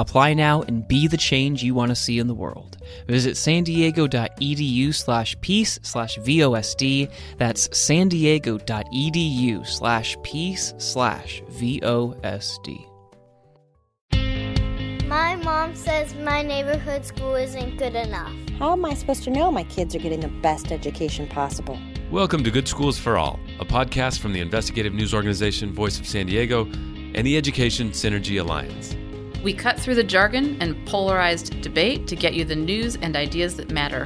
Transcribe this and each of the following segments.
Apply now and be the change you want to see in the world. Visit san diego.edu slash peace slash VOSD. That's san diego.edu slash peace slash VOSD. My mom says my neighborhood school isn't good enough. How am I supposed to know my kids are getting the best education possible? Welcome to Good Schools for All, a podcast from the investigative news organization Voice of San Diego and the Education Synergy Alliance. We cut through the jargon and polarized debate to get you the news and ideas that matter.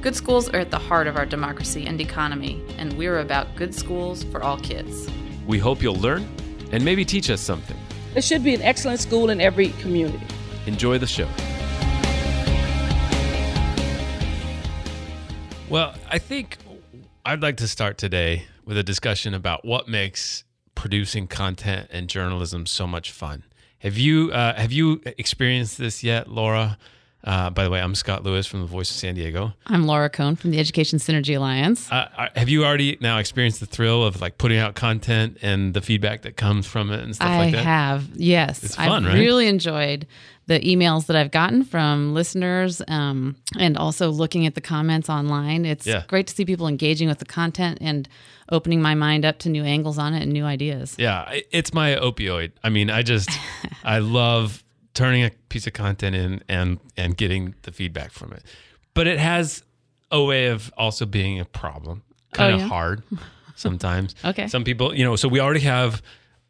Good schools are at the heart of our democracy and economy, and we're about good schools for all kids. We hope you'll learn and maybe teach us something. There should be an excellent school in every community. Enjoy the show. Well, I think I'd like to start today with a discussion about what makes producing content and journalism so much fun. Have you uh, have you experienced this yet, Laura? Uh, by the way, I'm Scott Lewis from the Voice of San Diego. I'm Laura Cohn from the Education Synergy Alliance. Uh, have you already now experienced the thrill of like putting out content and the feedback that comes from it and stuff I like that? I have, yes. It's fun, I've right? really enjoyed the emails that I've gotten from listeners um, and also looking at the comments online. It's Yeah. great to see people engaging with the content and opening my mind up to new angles on it and new ideas. Yeah, it's my opioid. I mean, I just I love turning a piece of content in and and getting the feedback from it. But it has a way of also being a problem. Kind of yeah? hard sometimes. Okay. Some people, you know, so we already have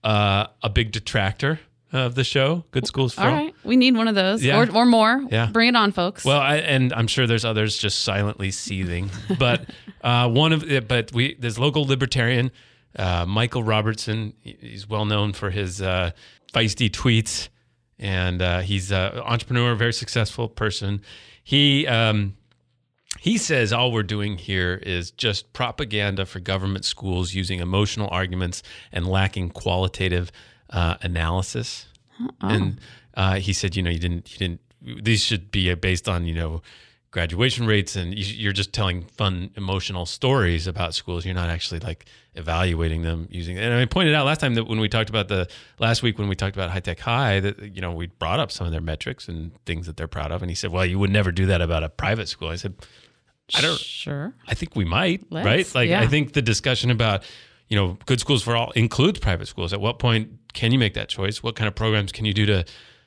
uh, a big detractor of the show, Good Schools All right. We need one of those Yeah. or, or more. Yeah. Bring it on, folks. Well, I, and I'm sure there's others just silently seething. But uh, one of the, but we there's local libertarian uh, Michael Robertson. He- He's well known for his uh, feisty tweets, and uh, he's an entrepreneur, very successful person. He um, he says all we're doing here is just propaganda for government schools using emotional arguments and lacking qualitative uh, analysis. And uh, he said, you know, you didn't, you didn't. These should be based on you know graduation rates, and you- you're just telling fun, emotional stories about schools. You're not actually like evaluating them using. And I pointed out last time that when we talked about the last week when we talked about High Tech High, that you know we brought up some of their metrics and things that they're proud of, and he said, well, you would never do that about a private school. I said. I don't. Sure. I think we might, Let's, right? Like, yeah. I think the discussion about, you know, good schools for all includes private schools. At what point can you make that choice? What kind of programs can you do to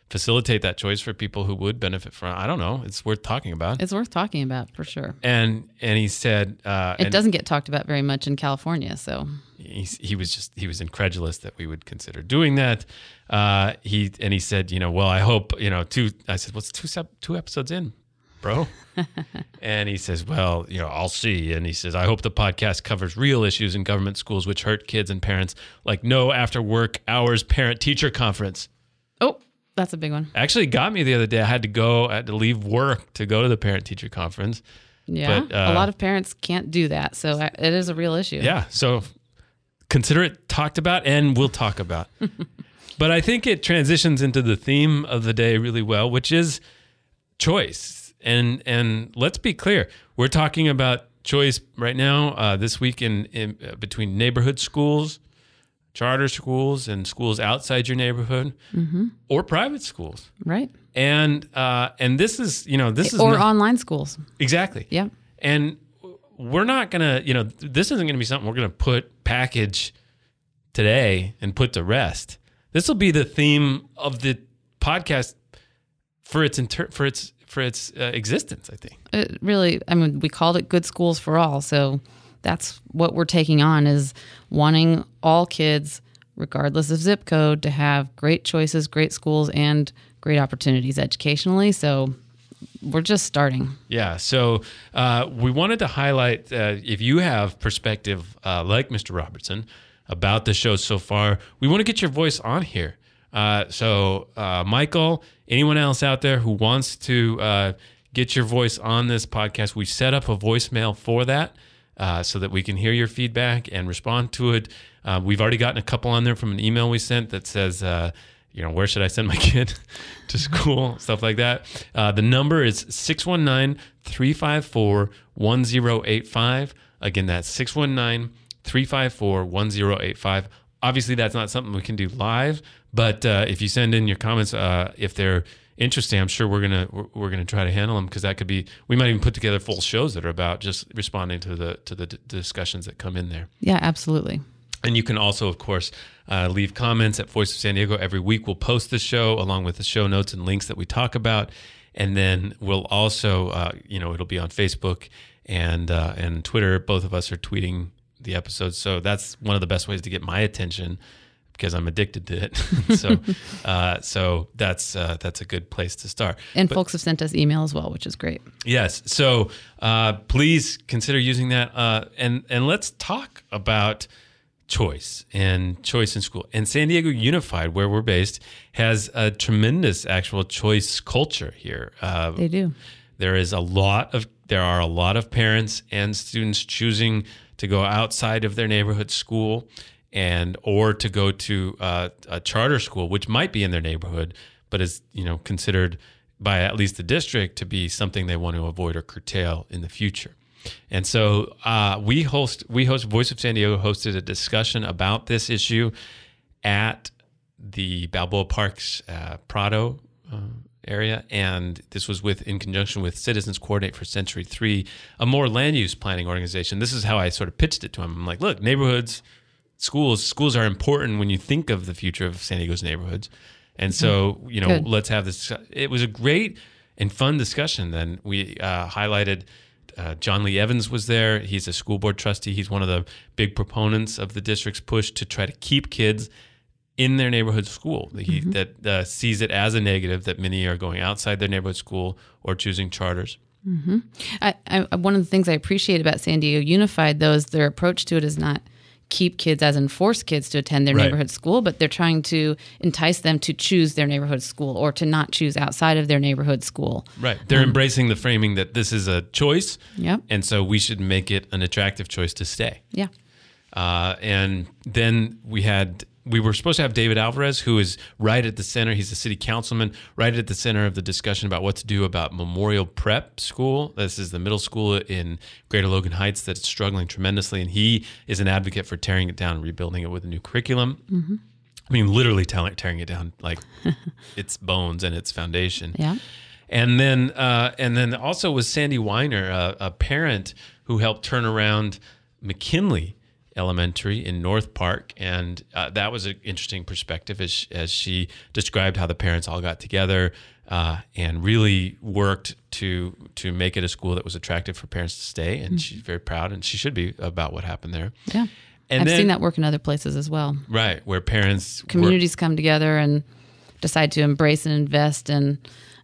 facilitate that choice for people who would benefit from? I don't know. It's worth talking about. It's worth talking about for sure. and and he said, uh, It doesn't get talked about very much in California. So he, he was just he was incredulous that we would consider doing that. Uh, he and he said, you know, well, I hope you know two. I said, what's two two episodes in, bro? and he says, well, you know, I'll see. And he says, I hope the podcast covers real issues in government schools which hurt kids and parents, like no after work hours parent teacher conference. Oh, that's a big one. Actually, got me the other day. I had to go. I had to leave work to go to the parent teacher conference. Yeah. But, uh, a lot of parents can't do that. So uh, it is a real issue. Yeah. So consider it talked about and we'll talk about. but I think it transitions into the theme of the day really well, which is choice. And and let's be clear, we're talking about choice right now uh, this week in, in uh, between neighborhood schools, charter schools, and schools outside your neighborhood, or private schools. Right. And uh, and this is you know this is Or not- online schools. exactly Yeah. and we're not gonna you know this isn't gonna be something we're gonna put package today and put to rest this will be the theme of the podcast for its inter- for its for its uh, existence i think It really, I mean, we called it Good Schools for All. So that's what we're taking on is wanting all kids, regardless of zip code, to have great choices, great schools, and great opportunities educationally. So we're just starting. yeah so uh, we wanted to highlight uh, if you have perspective uh, like mr robertson about the show so far we want to get your voice on here uh, so uh, michael anyone else out there who wants to uh, get your voice on this podcast we set up a voicemail for that uh, so that we can hear your feedback and respond to it. Uh, we've already gotten a couple on there from an email we sent that says, uh, you know, where should I send my kid to school? Stuff like that. The number is 619 354 1085. Again, that's 619 354 1085. Obviously, that's not something we can do live, but uh, if you send in your comments, uh, if they're interesting, I'm sure we're gonna we're, gonna try to handle them because that could be. We might even put together full shows that are about just responding to the to the d- discussions that come in there. Yeah, absolutely. And you can also, of course, uh, leave comments at Voice of San Diego. Every week we'll post the show along with the show notes and links that we talk about. And then we'll also, uh, you know, it'll be on Facebook and uh, and Twitter. Both of us are tweeting the episodes, so that's one of the best ways to get my attention because I'm addicted to it. so, uh, so that's uh, that's a good place to start. And But- folks have sent us email as well, which is great. Yes. So uh, please consider using that, uh, and and let's talk about choice and choice in school. And San Diego Unified, where we're based, has a tremendous actual choice culture here. Uh, They do. there is a lot of there are a lot of parents and students choosing to go outside of their neighborhood school and or to go to uh, a charter school which might be in their neighborhood but is you know considered by at least the district to be something they want to avoid or curtail in the future and so uh, we host we host voice of san diego hosted a discussion about this issue at the Balboa Parks uh, Prado uh, area, and this was with in conjunction with Citizens Coordinate for Century Three, a more land use planning organization. This is how I sort of pitched it to him. I'm like, look, neighborhoods, schools, schools are important when you think of the future of San Diego's neighborhoods, and so you know, Good. let's have this. It was a great and fun discussion. Then we uh, highlighted. Uh, John Lee Evans was there. He's a school board trustee. He's one of the big proponents of the district's push to try to keep kids in their neighborhood school. He that uh, sees it as a negative that many are going outside their neighborhood school or choosing charters. I, I, one of the things I appreciate about San Diego Unified, though, is their approach to it is not keep kids as in force kids to attend their Right. neighborhood school, but they're trying to entice them to choose their neighborhood school or to not choose outside of their neighborhood school. Right. They're embracing the framing that this is a choice. Yep. And so we should make it an attractive choice to stay. Yeah. Uh, and then we had we were supposed to have David Alvarez, who is right at the center. He's a city councilman, right at the center of the discussion about what to do about Memorial Prep School. This is the middle school in Greater Logan Heights that's struggling tremendously, and he is an advocate for tearing it down and rebuilding it with a new curriculum. I mean, literally tearing, tearing it down like its bones and its foundation. Yeah. And then, uh, and then also was Sandy Weiner, a, a parent who helped turn around McKinley Elementary in North Park, and uh, that was an interesting perspective as she, as she described how the parents all got together uh, and really worked to to make it a school that was attractive for parents to stay. And she's very proud, and she should be about what happened there. Yeah. And I've then- seen that work in other places as well. Right, where parents work- Communities come together and decide to embrace and invest and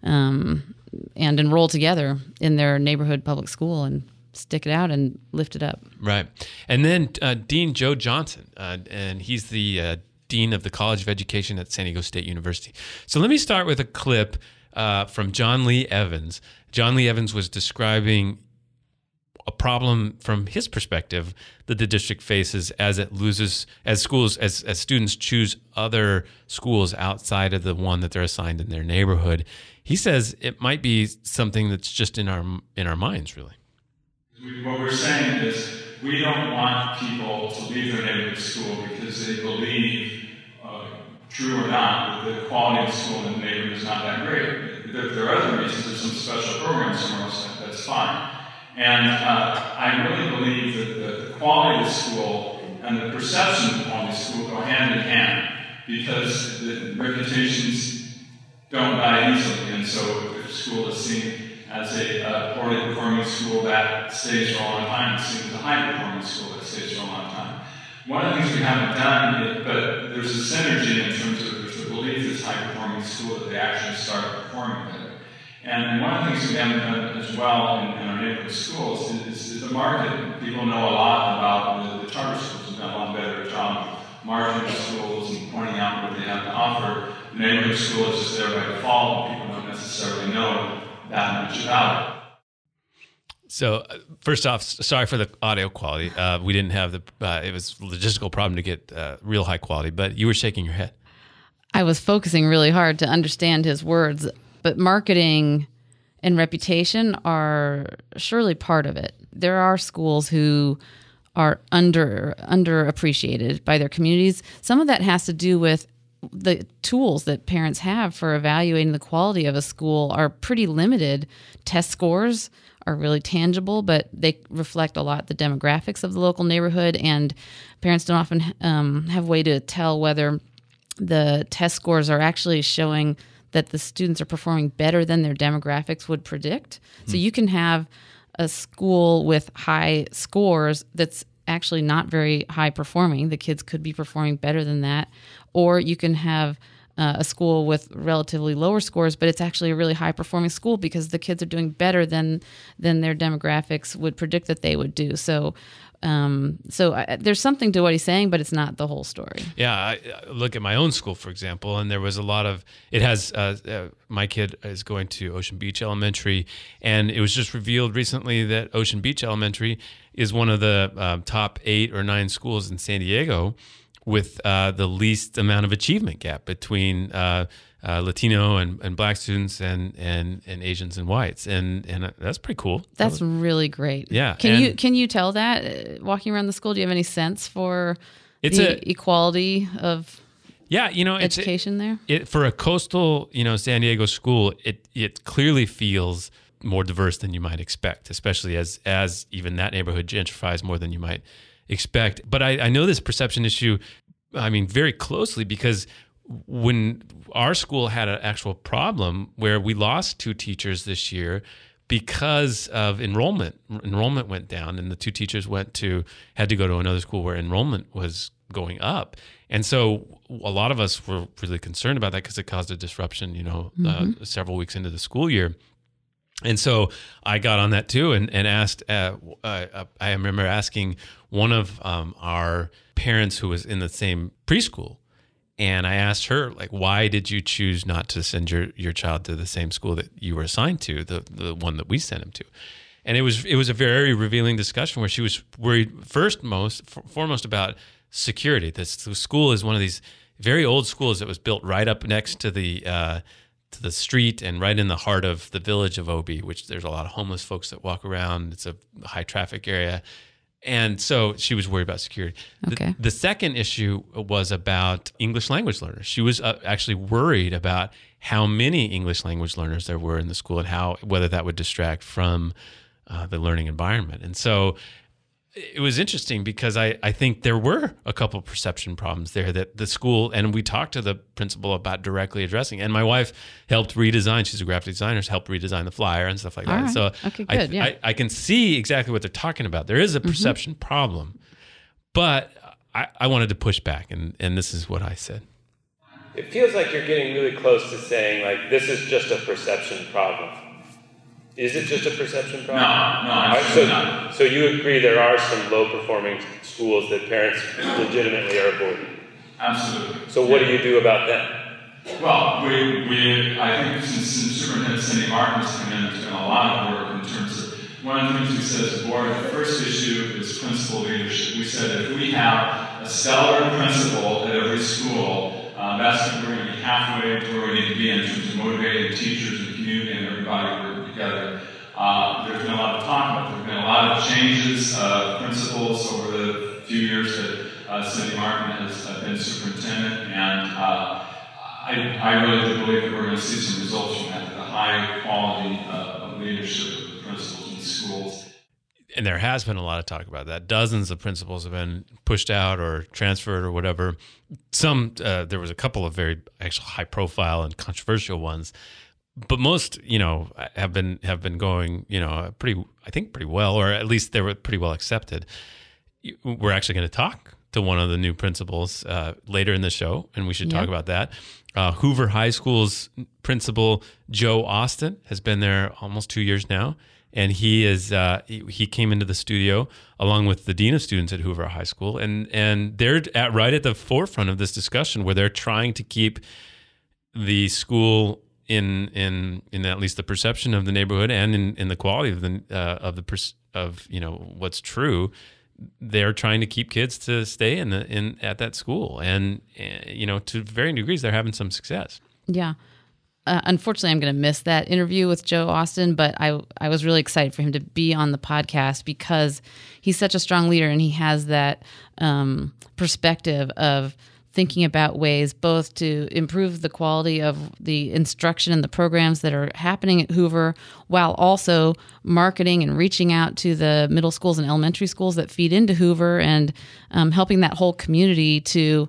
um, and enroll together in their neighborhood public school and stick it out and lift it up. Right. And then uh, Dean Joe Johnson, uh, and he's the uh, Dean of the College of Education at San Diego State University. So let me start with a clip uh, from John Lee Evans. John Lee Evans was describing a problem from his perspective that the district faces as it loses as schools as, as students choose other schools outside of the one that they're assigned in their neighborhood he says it might be something that's just in our in our minds really What we're saying is, we don't want people to leave their neighborhood school because they believe, uh, true or not, that the quality of school in the neighborhood is not that great. There, there are other reasons, there's some special programs somewhere else, that's fine. And uh, I really believe that the, the quality of the school and the perception of the quality of school go hand in hand because the reputations don't die easily, and so if a school is seen as a uh, poorly performing school that stays for a long time, seen as a high performing school that stays for a long time. One of the things we haven't done, is- but there's a synergy in terms of there's a belief this high performing school that they actually start performing better. And one of the things we haven't done as well in, in our neighborhood schools is, is, the market. People know a lot about the, the charter schools. We've done a lot better job marketing schools and pointing out what they have to offer. The neighborhood school is just there by default. People don't necessarily know that much. So uh, first off, sorry for the audio quality. Uh, we didn't have the. Uh, it was a logistical problem to get uh, real high quality. But you were shaking your head. I was focusing really hard to understand his words, but marketing and reputation are surely part of it. There are schools who are under underappreciated by their communities. Some of that has to do with the tools that parents have for evaluating the quality of a school are pretty limited. Test scores are really tangible, but they reflect a lot the demographics of the local neighborhood, and parents don't often um, have a way to tell whether the test scores are actually showing that the students are performing better than their demographics would predict. So you can have a school with high scores that's actually not very high performing. The kids could be performing better than that. Or you can have uh, a school with relatively lower scores, but it's actually a really high performing school because the kids are doing better than than their demographics would predict that they would do. So, um, so I, there's something to what he's saying, but it's not the whole story. Yeah, I, I look at my own school, for example, and there was a lot of. It has. Uh, uh, my kid is going to Ocean Beach Elementary, and it was just revealed recently that Ocean Beach Elementary is one of the um, top eight or nine schools in San Diego with uh, the least amount of achievement gap between. Uh, uh, Latino and, and black students and, and, and Asians and whites and and uh, that's pretty cool. That's really great. Yeah, Can you can you tell that uh, walking around the school? Do you have any sense for It's the a- equality of yeah, you know, it's education there? it for a coastal, you know, San Diego school, it it clearly feels more diverse than you might expect, especially as as even that neighborhood gentrifies more than you might expect. But I, I know this perception issue, I mean, very closely because when our school had an actual problem where we lost two teachers this year because of enrollment enrollment went down and the two teachers went to had to go to another school where enrollment was going up. And so a lot of us were really concerned about that because it caused a disruption you know uh, several weeks into the school year. And so I got on that too and, and asked, uh, uh, I remember asking one of um, our parents who was in the same preschool. And I asked her, like, why did you choose not to send your, your child to the same school that you were assigned to, the, the one that we sent him to? And it was it was a very revealing discussion where she was worried first most foremost about security. This the school is one of these very old schools that was built right up next to the uh, to the street and right in the heart of the village of OB, which there's a lot of homeless folks that walk around. It's a high traffic area. And so she was worried about security. The- Okay. The, second issue was about English language learners. She was uh, actually worried about how many English language learners there were in the school and how whether that would distract from uh, the learning environment. And so it was interesting because I, I think there were a couple perception problems there that the school and we talked to the principal about directly addressing and my wife helped redesign she's a graphic designer helped redesign the flyer and stuff like that All right. so Okay, I, yeah. I, I can see exactly what they're talking about there is a mm-hmm. perception problem but I, I wanted to push back and, and this is what I said It feels like you're getting really close to saying, like, this is just a perception problem. Is it just a perception problem? No, no, All right, absolutely so, not. so you agree there are some low performing schools that parents legitimately are avoiding. Absolutely. So what do you do about them? Well, we, we, I think since, since Superintendent Cindy Marten has come in, there's been a lot of work in terms of, one of the things we said as a board, the first issue is principal leadership. We said if we have a stellar principal at every school, uh, that's we're going to be halfway to where we need to be in terms of motivating teachers and community and everybody together. Uh, there's been a lot of talk about, there's been a lot of changes, uh, principals over the few years that uh, Cindy Marten has uh, been superintendent, and uh, I, I really do believe that we're going to see some results from that, the high quality uh, of leadership of the principals in schools. and there has been a lot of talk about that. Dozens of principals have been pushed out or transferred or whatever. Some there was a couple of very actual high profile and controversial ones, but most you know have been have been going you know pretty I think pretty well or at least they were pretty well accepted. We're actually going to talk to one of the new principals uh, later in the show, and we should talk Yeah. about that. Uh, Hoover High School's principal Joe Austin has been there almost two years now, and he is uh, he, he came into the studio along with the dean of students at Hoover High School, and and they're at right at the forefront of this discussion where they're trying to keep the school in in in at least the perception of the neighborhood and in, in the quality of the uh, of the pers- of you know what's true they're trying to keep kids to stay in the in at that school and uh, you know to varying degrees they're having some success Yeah. Uh, unfortunately, I'm going to miss that interview with Joe Austin, but I I was really excited for him to be on the podcast because he's such a strong leader and he has that um, perspective of thinking about ways both to improve the quality of the instruction and the programs that are happening at Hoover while also marketing and reaching out to the middle schools and elementary schools that feed into Hoover and um, helping that whole community to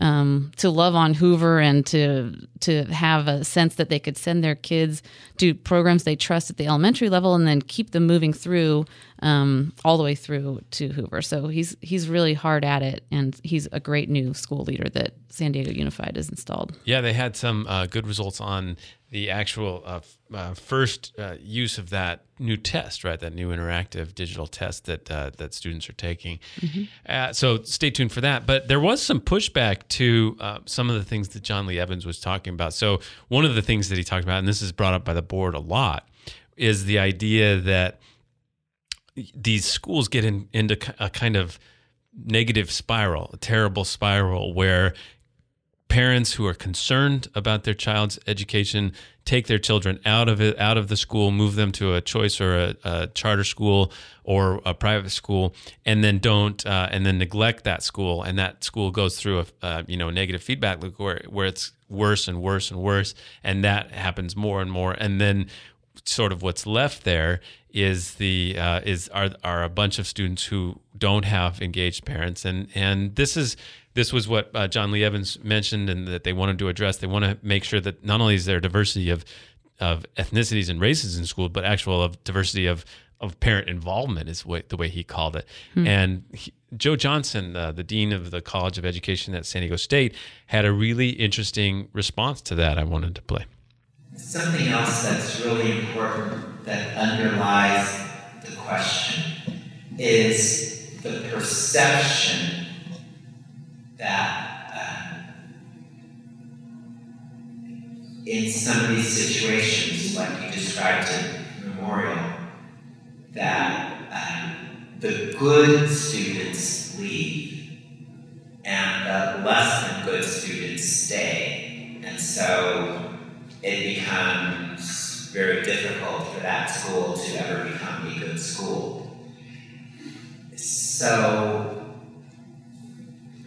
um, to love on Hoover and to to have a sense that they could send their kids to programs they trust at the elementary level and then keep them moving through um, all the way through to Hoover. So he's he's really hard at it, and he's a great new school leader that San Diego Unified has installed. Yeah, they had some uh, good results on the actual uh, uh, first uh, use of that new test, right? That new interactive digital test that uh, that students are taking. Uh, so stay tuned for that. But there was some pushback to uh, some of the things that John Lee Evans was talking about. So one of the things that he talked about, and this is brought up by the board a lot, is the idea that these schools get in, into a kind of negative spiral, a terrible spiral where parents who are concerned about their child's education take their children out of it out of the school move them to a choice or a, a charter school or a private school and then don't uh, and then neglect that school. And that school goes through a uh, you know negative feedback loop where, where it's worse and worse and worse and that happens more and more. And then sort of what's left there is the uh, is are are a bunch of students who don't have engaged parents and and this is this was what uh, John Lee Evans mentioned and that they wanted to address. They want to make sure that not only is there diversity of of ethnicities and races in school, but actual of diversity of of parent involvement is what, the way he called it. And he, Joe Johnson, uh, the dean of the College of Education at San Diego State, had a really interesting response to that. I wanted to play. Something else that's really important that underlies the question is the perception that uh, in some of these situations, like you described in Memorial, that uh, the good students leave and the less than good students stay. And so it becomes very difficult for that school to ever become a good school. So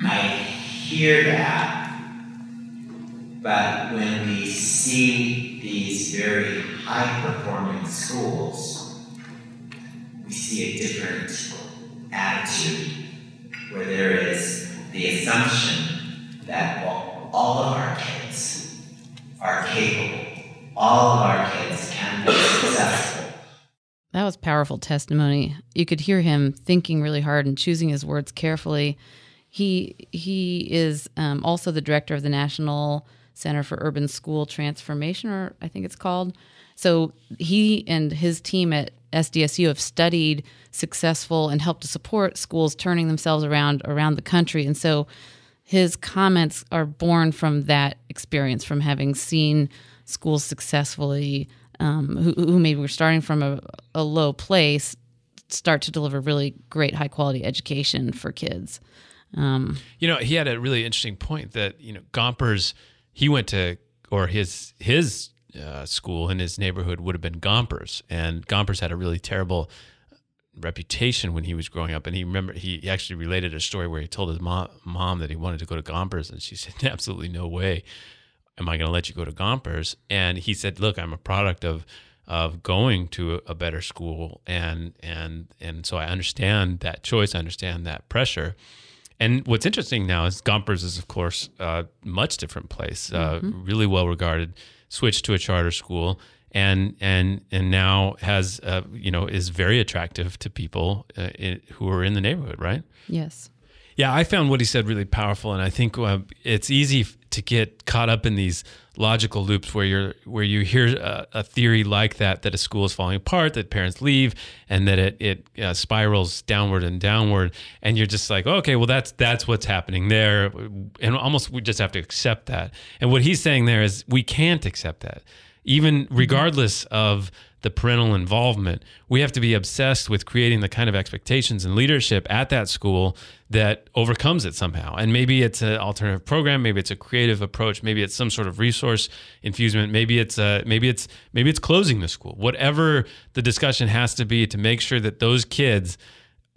I hear that, but when we see these very high performing schools, we see a different attitude where there is the assumption that all of our kids are capable, all of our kids can be successful. That was powerful testimony. You could hear him thinking really hard and choosing his words carefully. He he is um, also the director of the National Center for Urban School Transformation, or I think it's called. So he and his team at SDSU have studied successful and helped to support schools turning themselves around around the country, and so his comments are born from that experience, from having seen schools successfully um, who, who maybe were starting from a, a low place start to deliver really great high quality education for kids. Um, You know, he had a really interesting point that you know Gompers. He went to or his his uh, school in his neighborhood would have been Gompers, and Gompers had a really terrible reputation when he was growing up. And he remember he actually related a story where he told his mom, mom that he wanted to go to Gompers, and she said, "Absolutely no way, am I going to let you go to Gompers?" And he said, "Look, I'm a product of." of going to a better school and and and so I understand that choice I understand that pressure and what's interesting now is Gompers is, of course, a much different place, uh, really well regarded. Switched to a charter school, and and and now has uh, you know is very attractive to people uh, i who are in the neighborhood, right? yes. Yeah, I found what he said really powerful, and I think uh, it's easy to get caught up in these logical loops where you're where you hear a, a theory like that that a school is falling apart, that parents leave, and that it it uh, spirals downward and downward, and you're just like, okay, well that's that's what's happening there, and almost we just have to accept that. And what he's saying there is we can't accept that. even regardless of the parental involvement, we have to be obsessed with creating the kind of expectations and leadership at that school that overcomes it somehow. And maybe it's an alternative program, maybe it's a creative approach, maybe it's some sort of resource infusement, maybe it's a, maybe it's maybe it's closing the school. Whatever the discussion has to be to make sure that those kids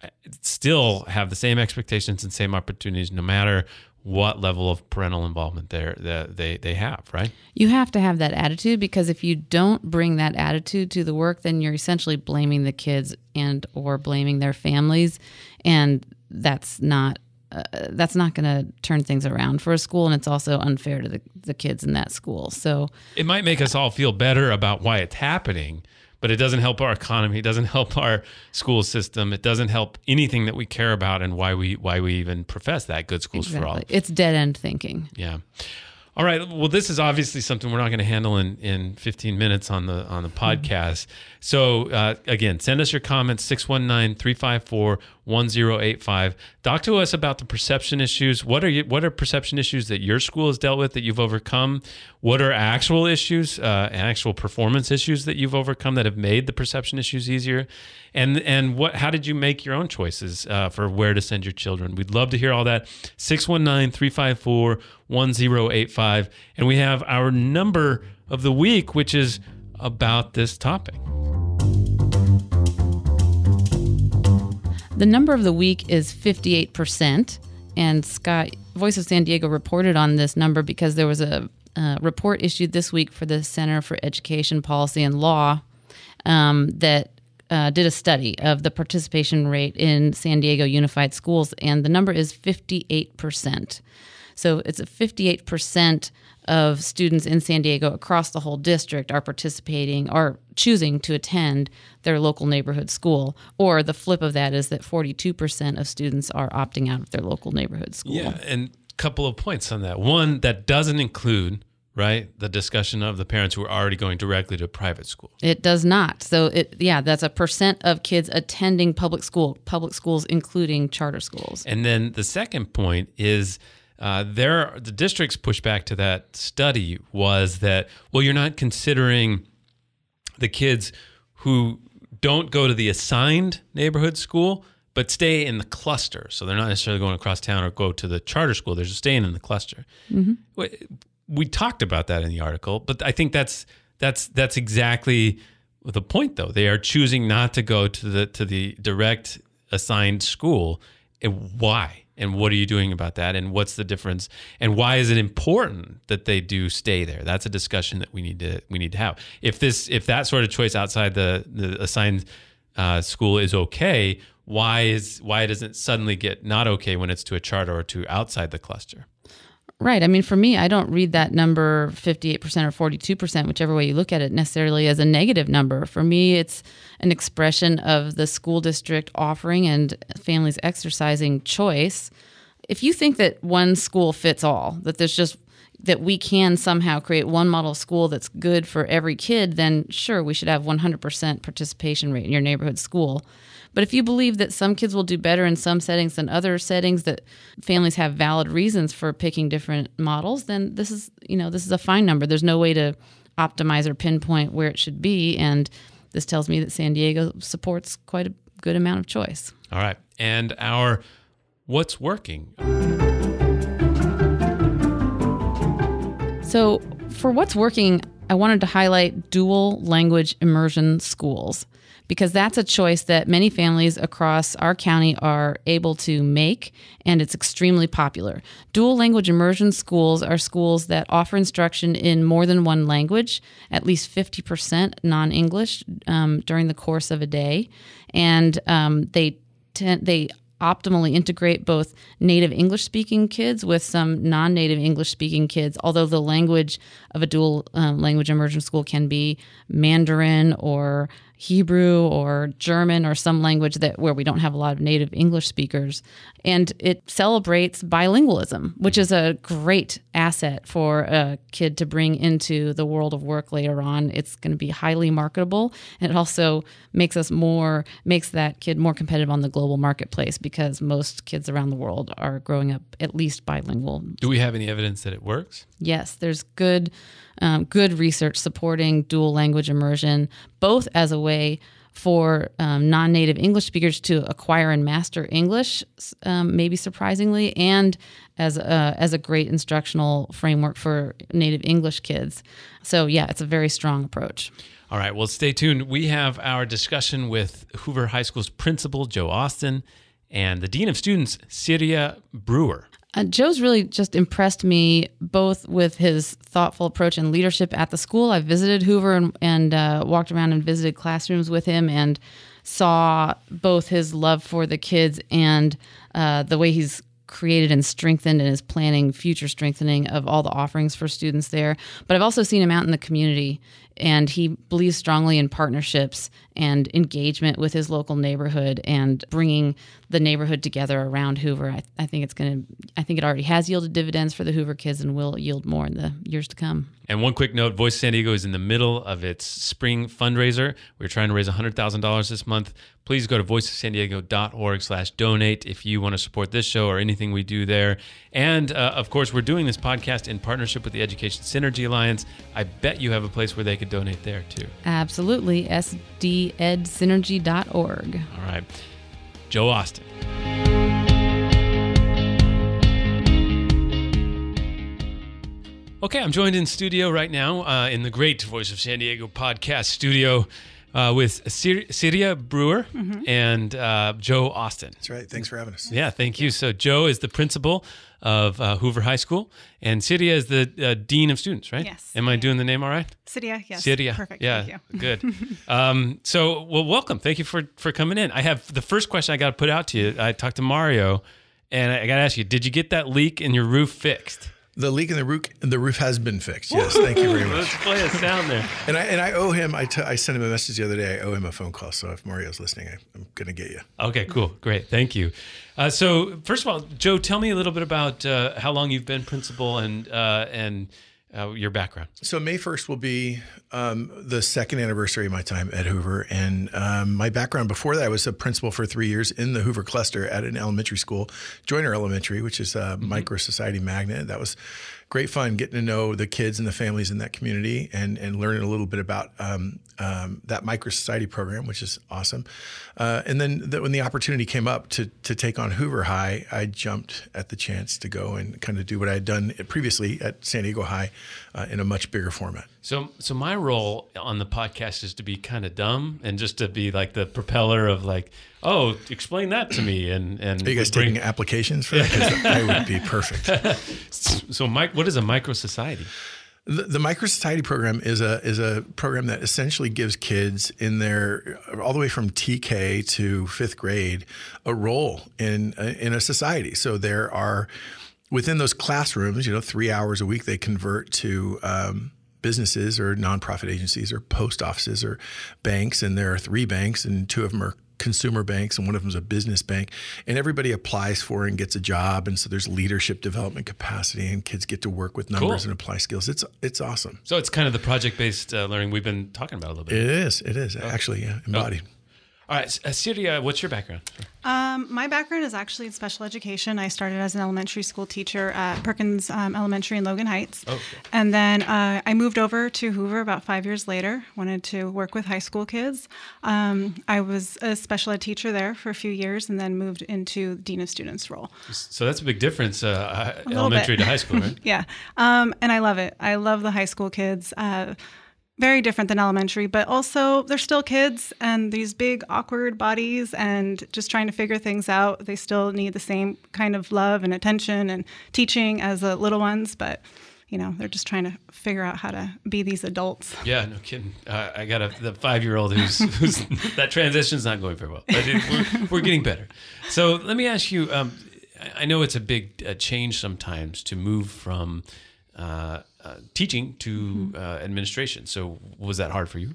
uh, still have the same expectations and same opportunities no matter what level of parental involvement they they they have, right? You have to have that attitude because if you don't bring that attitude to the work, then you're essentially blaming the kids and or blaming their families, and that's not uh, that's not going to turn things around for a school, and it's also unfair to the, the kids in that school. So it might make us all feel better about why it's happening, but it doesn't help our economy. It doesn't help our school system. It doesn't help anything that we care about and why we why we even profess that good schools exactly. for all. It's dead end thinking. Yeah. All right. Well, this is obviously something we're not going to handle in, in 15 minutes on the on the mm-hmm. podcast. So uh, again, send us your comments 619-354-1085. Talk to us about the perception issues. What are you, what are perception issues that your school has dealt with that you've overcome? What are actual issues, uh, actual performance issues that you've overcome that have made the perception issues easier? And and what how did you make your own choices uh, for where to send your children? We'd love to hear all that. 619-354-1085 and we have our number of the week which is about this topic. The number of the week is 58%. And Scott, Voice of San Diego reported on this number because there was a report issued this week for the Center for Education Policy and Law um, that uh, did a study of the participation rate in San Diego Unified Schools, and the number is 58%. So it's a 58% of students in San Diego across the whole district are participating or choosing to attend their local neighborhood school. Or the flip of that is that 42% of students are opting out of their local neighborhood school. Yeah, and a couple of points on that. One, that doesn't include right? The discussion of the parents who are already going directly to private school. It does not. So it yeah, that's a percent of kids attending public school, public schools including charter schools. And then the second point is uh, there, the district's pushback to that study was that, well, you're not considering the kids who don't go to the assigned neighborhood school, but stay in the cluster. So they're not necessarily going across town or go to the charter school. They're just staying in the cluster. Mm-hmm. We talked about that in the article, but I think that's that's that's exactly the point, though. They are choosing not to go to the to the direct assigned school. And Why? And what are you doing about that? And what's the difference? And why is it important that they do stay there? That's a discussion that we need to we need to have. If this if that sort of choice outside the the assigned uh, school is okay why is why does it suddenly get not okay when it's to a charter or to outside the cluster? Right. I mean, for me, I don't read that number 58% or 42%, whichever way you look at it, necessarily as a negative number. For me, it's an expression of the school district offering and families exercising choice. If you think that one school fits all, that there's just that we can somehow create one model school that's good for every kid, then sure, we should have 100% participation rate in your neighborhood school. But if you believe that some kids will do better in some settings than other settings, that families have valid reasons for picking different models, then this is you know this is a fine number. There's no way to optimize or pinpoint where it should be, and this tells me that San Diego supports quite a good amount of choice. All right, and our what's working. So for what's working, I wanted to highlight dual language immersion schools because that's a choice that many families across our county are able to make, and it's extremely popular. Dual language immersion schools are schools that offer instruction in more than one language, at least 50% non English um, during the course of a day. And um, they, tend, they optimally integrate both native English speaking kids with some non native English speaking kids, although the language of a dual um, language immersion school can be Mandarin or Hebrew or German or some language that where we don't have a lot of native English speakers. And it celebrates bilingualism, which is a great asset for a kid to bring into the world of work later on. It's going to be highly marketable. And it also makes us more, makes that kid more competitive on the global marketplace because most kids around the world are growing up at least bilingual. Do we have any evidence that it works? Yes, there's good um, good research supporting dual language immersion, both as a way for um, non native English speakers to acquire and master English, um, maybe surprisingly, and as a, as a great instructional framework for native English kids. So, yeah, it's a very strong approach. All right, well, stay tuned. We have our discussion with Hoover High School's principal, Joe Austin, and the Dean of Students, Cyria Brewer. Uh, Joe's really just impressed me both with his thoughtful approach and leadership at the school. I visited Hoover and, and uh, walked around and visited classrooms with him and saw both his love for the kids and uh, the way he's created and strengthened and is planning future strengthening of all the offerings for students there. But I've also seen him out in the community and he believes strongly in partnerships and engagement with his local neighborhood and bringing the neighborhood together around Hoover. I, I think it's going to, I think it already has yielded dividends for the Hoover kids and will yield more in the years to come. And one quick note Voice San Diego is in the middle of its spring fundraiser. We're trying to raise $100,000 this month. Please go to voiceofsandiego.org slash donate if you want to support this show or anything we do there. And uh, of course, we're doing this podcast in partnership with the Education Synergy Alliance. I bet you have a place where they could donate there too. Absolutely. SDEdsynergy.org. All right. Joe Austin. Okay, I'm joined in studio right now uh, in the great Voice of San Diego podcast studio uh, with Cyria Brewer mm-hmm. and uh, Joe Austin. That's right. Thanks for having us. Yeah, thank you. So, Joe is the principal of uh, Hoover High School, and Cyria is the uh, dean of students, right? Yes. Am I doing the name all right? Cyria, yes. Cyria. Perfect. Yeah, good. um, so, well, welcome. Thank you for for coming in. I have the first question I got to put out to you. I talked to Mario, and I got to ask you: Did you get that leak in your roof fixed? The leak in the roof, the roof has been fixed. Yes, thank you very much. Let's play a sound there. and I and I owe him. I, t- I sent him a message the other day. I owe him a phone call. So if Mario's listening, I, am going to get you. Okay, cool, great, thank you. Uh, so first of all, Joe, tell me a little bit about uh, how long you've been principal and uh, and uh, your background. So May 1st will be um, the second anniversary of my time at Hoover. And um, my background before that, I was a principal for three years in the Hoover cluster at an elementary school, Joyner Elementary, which is a mm-hmm. micro society magnet. That was great fun getting to know the kids and the families in that community and, and learning a little bit about um, um, that micro society program, which is awesome. Uh, and then the, when the opportunity came up to, to take on Hoover High, I jumped at the chance to go and kind of do what I had done previously at San Diego High uh, in a much bigger format. So, so my role on the podcast is to be kind of dumb and just to be like the propeller of like, oh, explain that to me. And and are you guys bring... taking applications for that? Because I would be perfect. so, Mike, what is a micro society? The, the micro society program is a is a program that essentially gives kids in their all the way from TK to fifth grade a role in in a society. So there are within those classrooms, you know, three hours a week they convert to um, businesses or nonprofit agencies or post offices or banks, and there are three banks, and two of them are consumer banks and one of them is a business bank and everybody applies for and gets a job and so there's leadership development capacity and kids get to work with numbers cool. and apply skills it's it's awesome so it's kind of the project based uh, learning we've been talking about a little bit it is it is oh. actually yeah embodied oh. All right, uh, Cyria, what's your background? Um, my background is actually in special education. I started as an elementary school teacher at Perkins um, Elementary in Logan Heights. Oh, okay. And then uh, I moved over to Hoover about five years later, wanted to work with high school kids. Um, I was a special ed teacher there for a few years and then moved into Dean of Students role. So that's a big difference, uh, elementary bit. to high school, right? yeah. Um, and I love it. I love the high school kids. Uh, very different than elementary, but also they're still kids and these big awkward bodies and just trying to figure things out. They still need the same kind of love and attention and teaching as the little ones, but you know they're just trying to figure out how to be these adults. Yeah, no kidding. Uh, I got a the five year old who's, who's that transition's not going very well, but it, we're, we're getting better. So let me ask you. Um, I know it's a big uh, change sometimes to move from. Uh, uh, teaching to mm-hmm. uh, administration. So was that hard for you?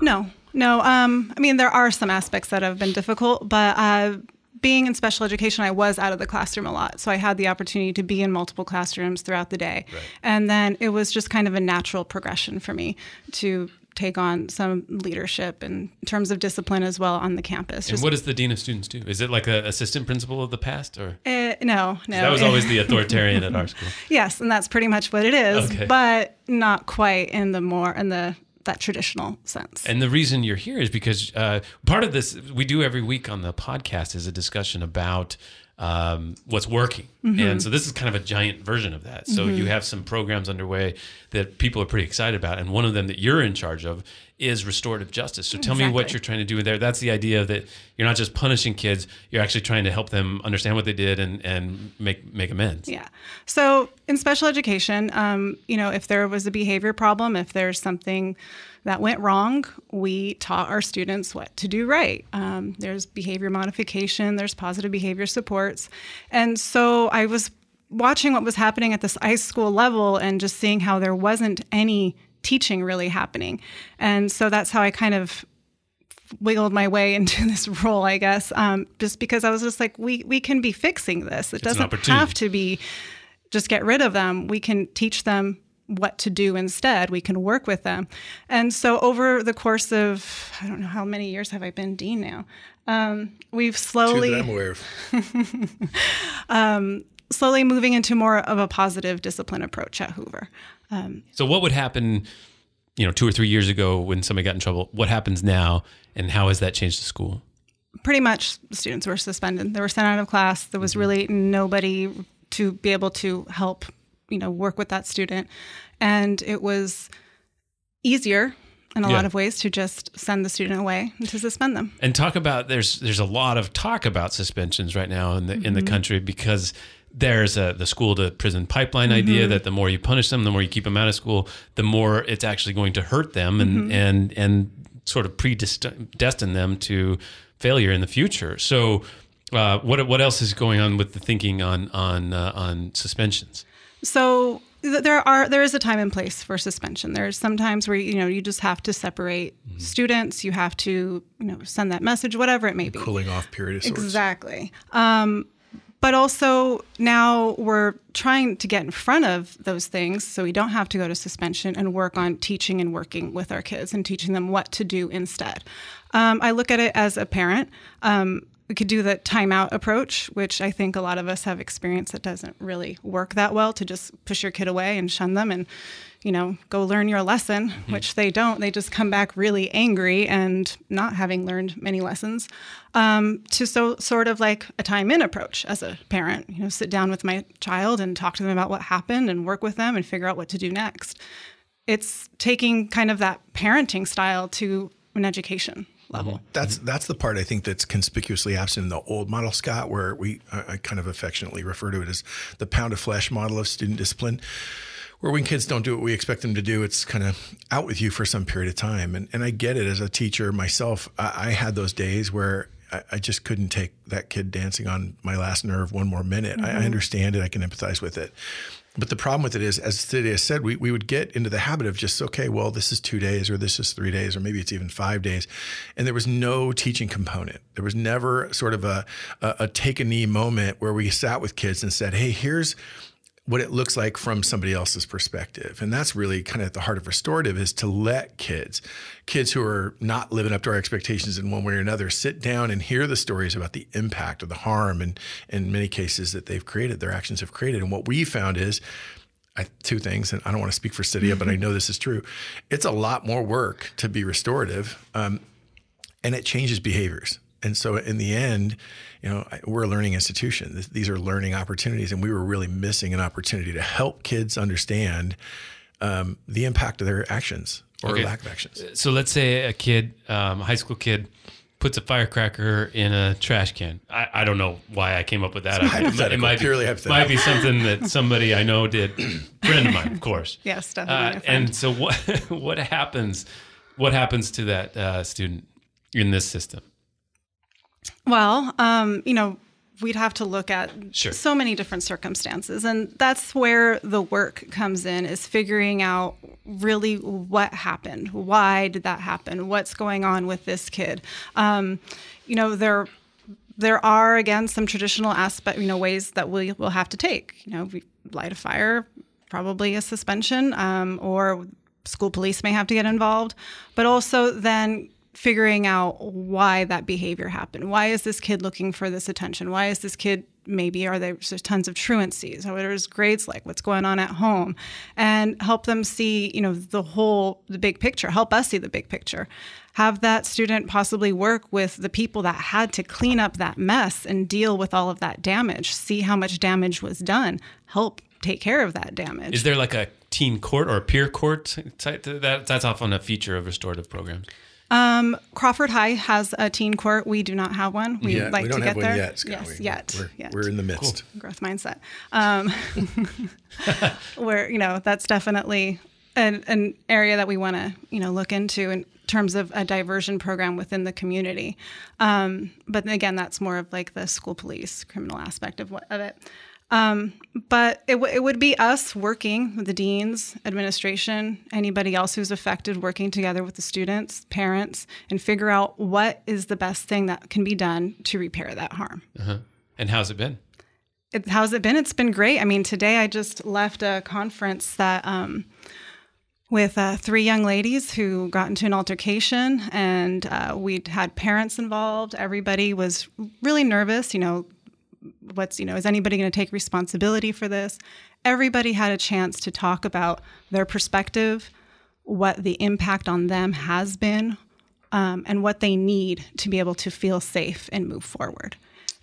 No, no. Um, I mean, there are some aspects that have been difficult, but uh, being in special education, I was out of the classroom a lot. So I had the opportunity to be in multiple classrooms throughout the day. Right. And then it was just kind of a natural progression for me to take on some leadership in terms of discipline as well on the campus. And what does the dean of students do? Is it like an assistant principal of the past, or uh, no, no? That was always the authoritarian at our school. Yes, and that's pretty much what it is, Okay. but not quite in the more in the that traditional sense. And the reason you're here is because uh, part of this we do every week on the podcast is a discussion about um, what's working. Mhm. And so this is kind of a giant version of that. So Mhm. you have some programs underway that people are pretty excited about. And one of them that you're in charge of is restorative justice. So tell me what you're trying to do there. That's the idea that you're not just punishing kids, you're actually trying to help them understand what they did and, and make, make amends. Yeah. So in special education, um, you know, if there was a behavior problem, if there's something that went wrong, we taught our students what to do right. Um, there's behavior modification, there's positive behavior supports. And so I was watching what was happening at this high school level and just seeing how there wasn't any teaching really happening. And so that's how I kind of wiggled my way into this role, I guess, um, just because I was just like, we we can be fixing this. It It's doesn't have to be just get rid of them. We can teach them what to do instead. We can work with them. And so over the course of I don't know how many years have I been dean now. Um, we've slowly Two that I'm aware of. um, slowly moving into more of a positive discipline approach at Hoover. Um, So what would happen, you know, two or three years ago when somebody got in trouble? What happens now, and how has that changed the school? pretty much students were suspended. They were sent out of class. There was really nobody to be able to help, you know, work with that student. And it was easier in a Yeah. lot of ways to just send the student away and to suspend them. And talk about there's there's a lot of talk about suspensions right now in the in the Mhm. country because there's a the school to prison pipeline idea Mhm. that the more you punish them, the more you keep them out of school, the more it's actually going to hurt them and Mhm. and and sort of predestine them to failure in the future. So. Uh, what what else is going on with the thinking on on uh, on suspensions? So there are there is a time and place for suspension. There's sometimes where you know you just have to separate students. You have to you know send that message, whatever it may be. Cooling off period. Exactly. Um, but also now we're trying to get in front of those things so we don't have to go to suspension and work on teaching and working with our kids and teaching them what to do instead. Um, I look at it as a parent. Um, we could do the timeout approach, which I think a lot of us have experienced that doesn't really work that well to just push your kid away and shun them and, you know, go learn your lesson, which they don't. They just come back really angry and not having learned many lessons. Um, to so sort of like a time in approach as a parent, you know, sit down with my child and talk to them about what happened and work with them and figure out what to do next. It's taking kind of that parenting style to an education level. That's that's the part I think that's conspicuously absent in the old model, Scott, where we I kind of affectionately refer to it as the pound of flesh model of student discipline. Where when kids don't do what we expect them to do, it's kind of out with you for some period of time. And and I get it as a teacher myself. I, I had those days where I, I just couldn't take that kid dancing on my last nerve one more minute. I, I Mhm. understand it. I can empathize with it. But the problem with it is, as Cyria said, we, we would get into the habit of just, okay, well, this is two days or this is three days or maybe it's even five days. And there was no teaching component. There was never sort of a, a, a take a knee moment where we sat with kids and said, hey, here's what it looks like from somebody else's perspective. And that's really kind of at the heart of restorative is to let kids, kids who are not living up to our expectations in one way or another, sit down and hear the stories about the impact or the harm and in many cases that they've created, their actions have created. And what we found is I, two things, and I don't want to speak for Cyria, but I know this is true. It's a lot more work to be restorative, um, and it changes behaviors. And so, in the end, you know, we're a learning institution. These are learning opportunities, and we were really missing an opportunity to help kids understand um, the impact of their actions or Okay. lack of actions. So let's say a kid, um, a high school kid, puts a firecracker in a trash can. I, I don't know why I came up with that. It's idea. It might- hypothetical, it might be, purely hypothetical. might be something that somebody I know did. Friend of mine, of course. Yes, definitely Uh, and so what? What happens? What happens to that uh, student in this system? Well, um, you know, we'd have to look at Sure. so many different circumstances. And that's where the work comes in is figuring out really what happened. Why did that happen? What's going on with this kid? Um, you know, there there are again some traditional aspect, you know, ways that we will have to take. You know, we light a fire, probably a suspension, um, or school police may have to get involved, but also then figuring out why that behavior happened. Why is this kid looking for this attention? Why is this kid maybe are there tons of truancies? What are his grades like? What's going on at home? And help them see, you know, the whole the big picture. Help us see the big picture. Have that student possibly work with the people that had to clean up that mess and deal with all of that damage. See how much damage was done. Help take care of that damage. Is there like a teen court or a peer court type? That, that's often a feature of restorative programs. Um, Crawford High has a teen court. We do not have one. We yeah, like we don't to have get one there. yet. Scott. Yes, we, yet, we're, yet. We're in the midst. Cool. Growth mindset. Um, where you know that's definitely an, an area that we want to you know look into in terms of a diversion program within the community. Um, but again, that's more of like the school police criminal aspect of what of it. Um, but it, w- it would be us working with the deans, administration, anybody else who's affected, working together with the students, parents, and figure out what is the best thing that can be done to repair that harm. Uh-huh. And how's it been? It, how's it been? It's been great. I mean, today I just left a conference that um, with uh, three young ladies who got into an altercation, and uh, we had parents involved. Everybody was really nervous. You know, what's you know is anybody going to take responsibility for this? Everybody had a chance to talk about their perspective what the impact on them has been um, and what they need to be able to feel safe and move forward.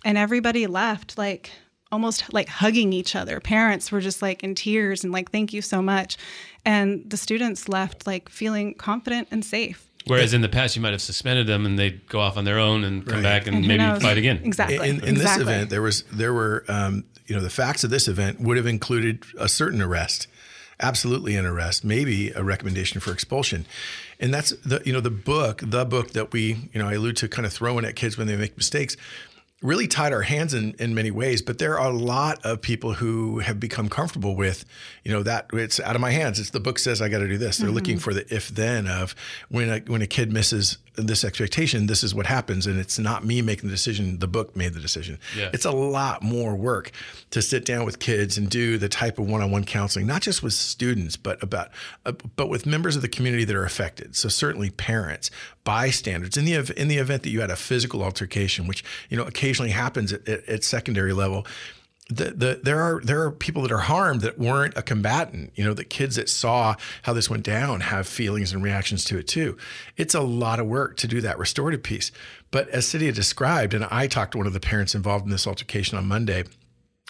And everybody left like almost like hugging each other. Parents were just like in tears and like thank you so much. And the students left like feeling confident and safe Whereas in the past, you might have suspended them and they'd go off on their own and come Right. back and, And who maybe knows? fight again. Exactly. In, in this Exactly. event, there was there were um, you know the facts of this event would have included a certain arrest, absolutely an arrest, maybe a recommendation for expulsion, and that's the you know the book the book that we you know I allude to kind of throwing at kids when they make mistakes. Really tied our hands in, in many ways, but there are a lot of people who have become comfortable with, you know, that it's out of my hands. It's the book says I got to do this. They're looking mm-hmm. for the if then of when a, when a kid misses this expectation, this is what happens, and it's not me making the decision. The book made the decision. Yeah. It's a lot more work to sit down with kids and do the type of one-on-one counseling, not just with students, but about, uh, but with members of the community that are affected. So certainly parents, bystanders. In the in the event that you had a physical altercation, which you know occasionally happens at, at, at secondary level. The, the, there are there are people that are harmed that weren't a combatant. You know, the kids that saw how this went down have feelings and reactions to it too. It's a lot of work to do that restorative piece. But as Cyria described, and I talked to one of the parents involved in this altercation on Monday,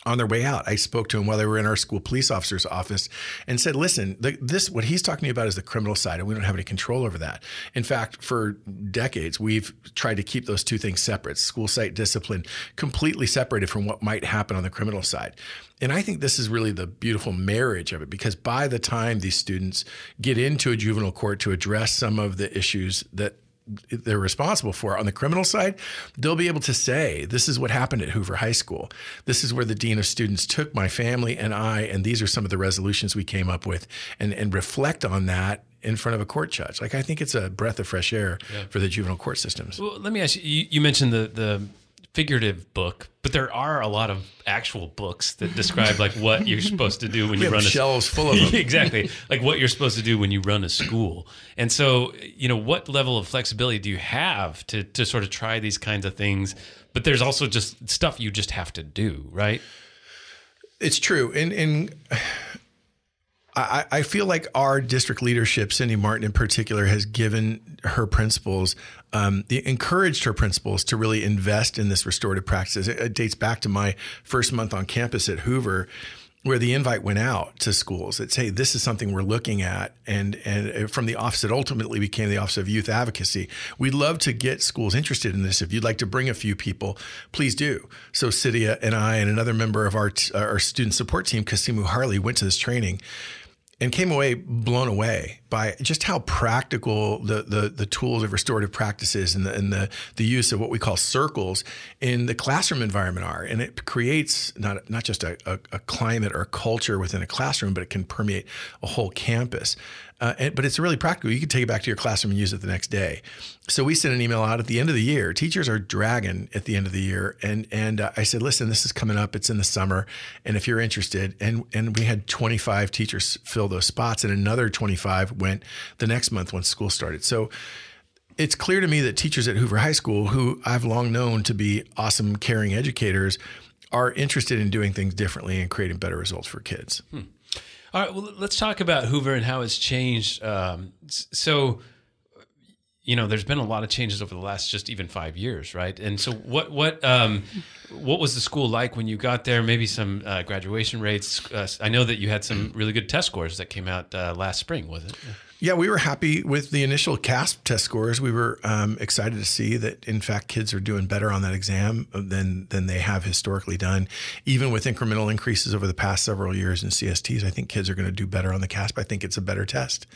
on their way out, I spoke to him while they were in our school police officer's office and said, listen, the, this, what he's talking about is the criminal side, and we don't have any control over that. In fact, for decades, we've tried to keep those two things separate school site discipline completely separated from what might happen on the criminal side. And I think this is really the beautiful marriage of it because by the time these students get into a juvenile court to address some of the issues that they're responsible for. On the criminal side, they'll be able to say, This is what happened at Hoover High School. This is where the Dean of Students took my family and I, and these are some of the resolutions we came up with, and, and reflect on that in front of a court judge. Like, I think it's a breath of fresh air for the juvenile court systems. Well, let me ask you, you, you mentioned the, the figurative book, but there are a lot of actual books that describe like what you're supposed to do when We you run a shelves full of them. exactly. Like what you're supposed to do when you run a school. And so, you know, what level of flexibility do you have to to sort of try these kinds of things? But there's also just stuff you just have to do, right? It's true. And, and I, I feel like our district leadership, Cindy Marten in particular, has given her principals, um, the, encouraged her principals to really invest in this restorative practices. It, it dates back to my first month on campus at Hoover, where the invite went out to schools that say this is something we're looking at, and and from the office that ultimately became the Office of Youth Advocacy. We'd love to get schools interested in this. If you'd like to bring a few people, please do. So Cydia and I and another member of our t- our student support team, Kasimu Harley, went to this training and came away blown away by just how practical the the, the tools of restorative practices and the and the the use of what we call circles in the classroom environment are, and it creates not not just a, a, a climate or a culture within a classroom, but it can permeate a whole campus. Uh, and, but it's really practical. You can take it back to your classroom and use it the next day. So we sent an email out at the end of the year. Teachers are dragging at the end of the year, and and uh, I said, listen, this is coming up. It's in the summer, and if you're interested, and and we had 25 teachers fill those spots, and another 25 went the next month once school started. So it's clear to me that teachers at Hoover High School, who I've long known to be awesome, caring educators, are interested in doing things differently and creating better results for kids. Hmm. All right, well, let's talk about Hoover and how it's changed. Um, so, you know, there's been a lot of changes over the last just even five years, right? And so, what what um, what was the school like when you got there? Maybe some uh, graduation rates. Uh, I know that you had some really good test scores that came out uh, last spring, was it? Yeah, we were happy with the initial CAASPP test scores. We were um, excited to see that, in fact, kids are doing better on that exam than than they have historically done. Even with incremental increases over the past several years in CSTs, I think kids are going to do better on the CAASPP. I think it's a better test.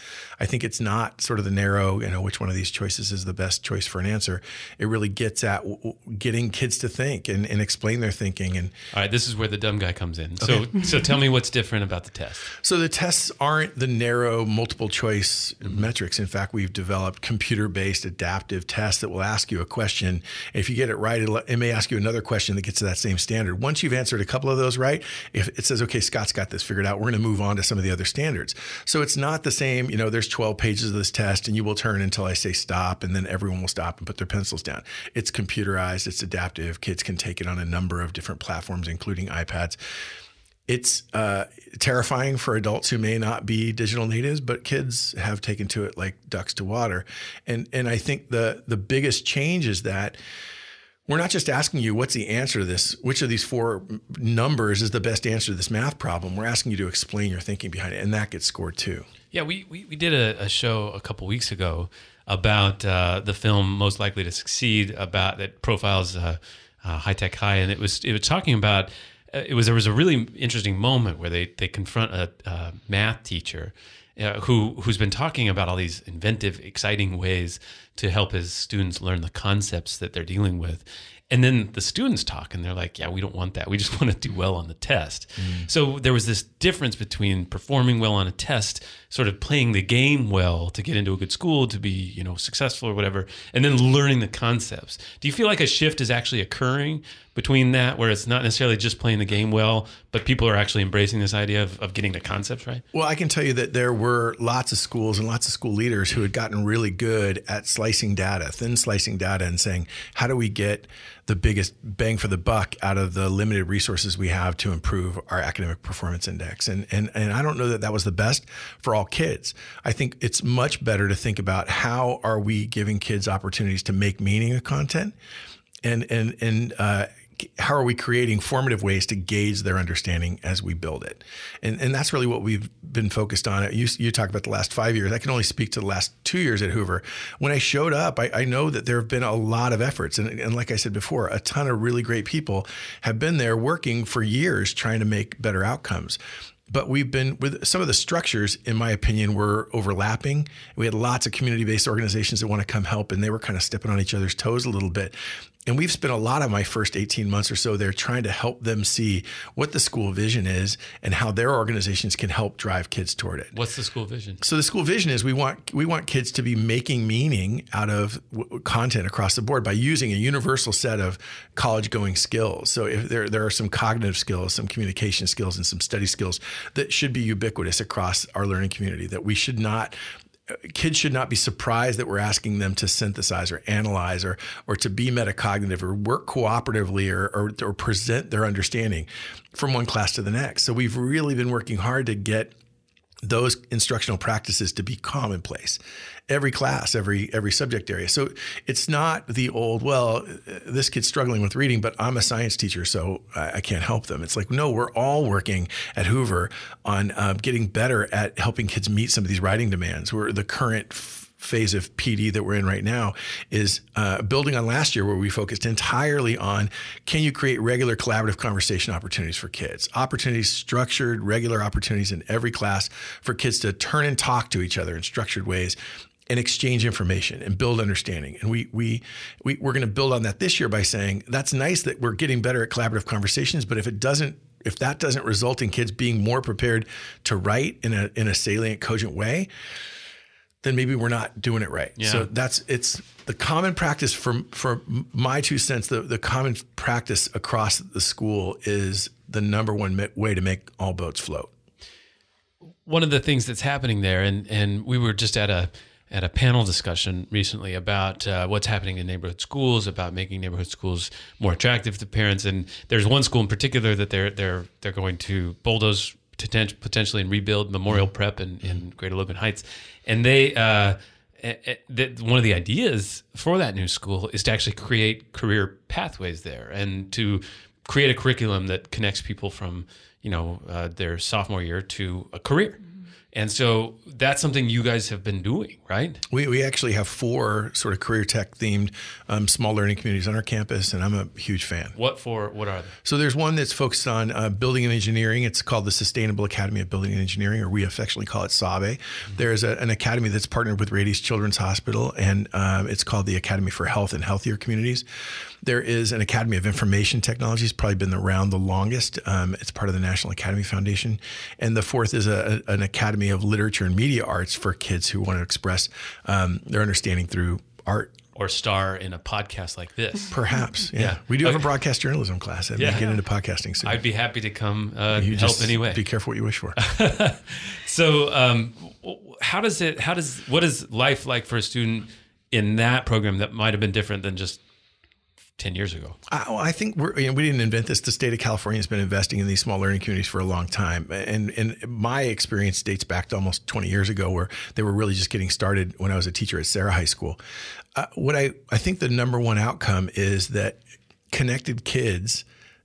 I think it's not sort of the narrow, you know, which one of these choices is the best choice for an answer. It really gets at w- getting kids to think and, and explain their thinking. And all right, this is where the dumb guy comes in. So, so tell me what's different about the test. So the tests aren't the narrow multiple choice metrics. In fact, we've developed computer based adaptive tests that will ask you a question. If you get it right, it may ask you another question that gets to that same standard. Once you've answered a couple of those right, if it says, okay, Scott's got this figured out, we're going to move on to some of the other standards. So it's not the same, you know, there's 12 pages of this test and you will turn until I say stop and then everyone will stop and put their pencils down. It's computerized, it's adaptive. Kids can take it on a number of different platforms, including iPads it's uh, terrifying for adults who may not be digital natives, but kids have taken to it like ducks to water. And and I think the the biggest change is that we're not just asking you what's the answer to this, which of these four numbers is the best answer to this math problem. We're asking you to explain your thinking behind it, and that gets scored too. Yeah, we, we, we did a, a show a couple weeks ago about uh, the film Most Likely to Succeed, about that profiles uh, uh, High Tech High, and it was it was talking about it was there was a really interesting moment where they they confront a, a math teacher uh, who who's been talking about all these inventive, exciting ways to help his students learn the concepts that they're dealing with. And then the students talk and they're like, yeah, we don't want that. We just want to do well on the test. So there was this difference between performing well on a test, sort of playing the game well to get into a good school, to be, you know, successful or whatever, and then learning the concepts. Do you feel like a shift is actually occurring between that where it's not necessarily just playing the game well, but people are actually embracing this idea of, of getting the concepts right? Well, I can tell you that there were lots of schools and lots of school leaders who had gotten really good at slicing data, thin slicing data, and saying, how do we get the biggest bang for the buck out of the limited resources we have to improve our academic performance index? And, and, and I don't know that that was the best for all kids. I think it's much better to think about how are we giving kids opportunities to make meaning of content and, and, and, uh, how are we creating formative ways to gauge their understanding as we build it? And, and that's really what we've been focused on. You, you talk about the last five years. I can only speak to the last two years at Hoover. When I showed up, I, I know that there have been a lot of efforts. And, and like I said before, a ton of really great people have been there working for years trying to make better outcomes but we've been with some of the structures in my opinion were overlapping we had lots of community-based organizations that want to come help and they were kind of stepping on each other's toes a little bit and we've spent a lot of my first 18 months or so there trying to help them see what the school vision is and how their organizations can help drive kids toward it What's the school vision? so the school vision is we want we want kids to be making meaning out of w- content across the board by using a universal set of college going skills. So if there there are some cognitive skills, some communication skills, and some study skills that should be ubiquitous across our learning community. That we should not kids should not be surprised that we're asking them to synthesize or analyze or or to be metacognitive or work cooperatively or, or, or present their understanding from one class to the next. So we've really been working hard to get those instructional practices to be commonplace. Every class every every subject area. So it's not the old well this kid's struggling with reading but i'm a science teacher so i, I can't help them. It's like no we're all working at hoover on uh, getting better at helping kids meet some of these writing demands. Where the current f- phase of PD that we're in right now is uh, building on last year, where we focused entirely on can you create regular collaborative conversation opportunities for kids, opportunities, structured, regular opportunities in every class for kids to turn and talk to each other in structured ways and exchange information and build understanding. And we we, we we're going to build on that this year by saying that's nice that we're getting better at collaborative conversations, but if it doesn't if that doesn't result in kids being more prepared to write in a in a salient, cogent way, then maybe we're not doing it right. Yeah. So that's it's the common practice for for my two cents. The the common practice across the school is the number one way to make all boats float. one of the things that's happening there, and and we were just at a at a panel discussion recently about uh, what's happening in neighborhood schools, about making neighborhood schools more attractive to parents. And there's one school in particular that they're they're they're going to bulldoze potentially and rebuild Memorial Prep in, in Greater Logan Heights, and they. Uh, that one of the ideas for that new school is to actually create career pathways there and to create a curriculum that connects people from you know uh, their sophomore year to a career and so that's something you guys have been doing right We, we actually have four sort of career tech themed um, small learning communities on our campus, and I'm a huge fan. what for what are they So there's one that's focused on uh, building and engineering. It's called the Sustainable Academy of Building and Engineering, or we affectionately call it SABE. There's a, an academy that's partnered with Rady's Children's Hospital, and um, it's called the Academy for Health and Healthier Communities. There is an Academy of Information Technology. It's probably been around the longest. Um, it's part of the National Academy Foundation. And the fourth is a, an Academy of Literature and Media Arts for kids who want to express um, their understanding through art. or star in a podcast like this Perhaps, yeah. Yeah. We do have a broadcast journalism class and Yeah. we get into podcasting soon. i'd be happy to come uh, You help anyway Be careful what you wish for. so um, how does it how does what is life like for a student in that program that might have been different than just 10 years ago I, I think we're, you know, we didn't invent this. The state of California has been investing in these small learning communities for a long time. And, and my experience dates back to almost 20 years ago where they were really just getting started when I was a teacher at Serra High School. Uh, what I, I think the number one outcome is that connected kids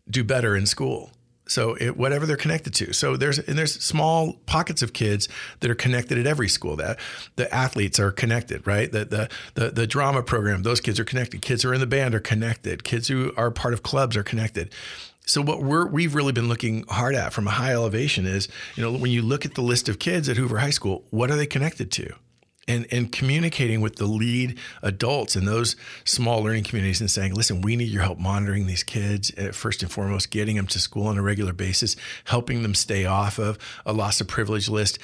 do better in school. So it, whatever they're connected to. So there's and there's small pockets of kids that are connected at every school. That the athletes are connected, right? The, the the the drama program, those kids are connected. Kids who are in the band are connected. Kids who are part of clubs are connected. So what we're we've really been looking hard at from a high elevation is, you know, when you look at the list of kids at Hoover High School, what are they connected to? And and communicating with the lead adults in those small learning communities and saying, listen, we need your help monitoring these kids uh, first and foremost, getting them to school on a regular basis, helping them stay off of a loss of privilege list,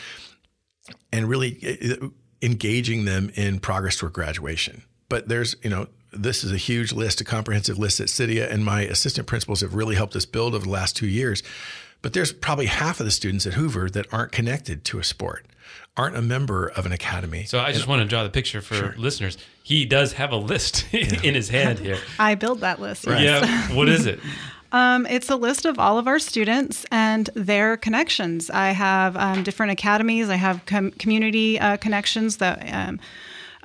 and really uh, engaging them in progress toward graduation. But there's you know. This is a huge list, a comprehensive list that Cyria and my assistant principals have really helped us build over the last two years. But there's probably half of the students at Hoover that aren't connected to a sport, aren't a member of an academy. so i just want to draw the picture for listeners he does have a list in his hand here I build that list. yes. yeah what is it Um, it's a list of all of our students and their connections. I have um, different academies. I have com- community uh, connections that. Um,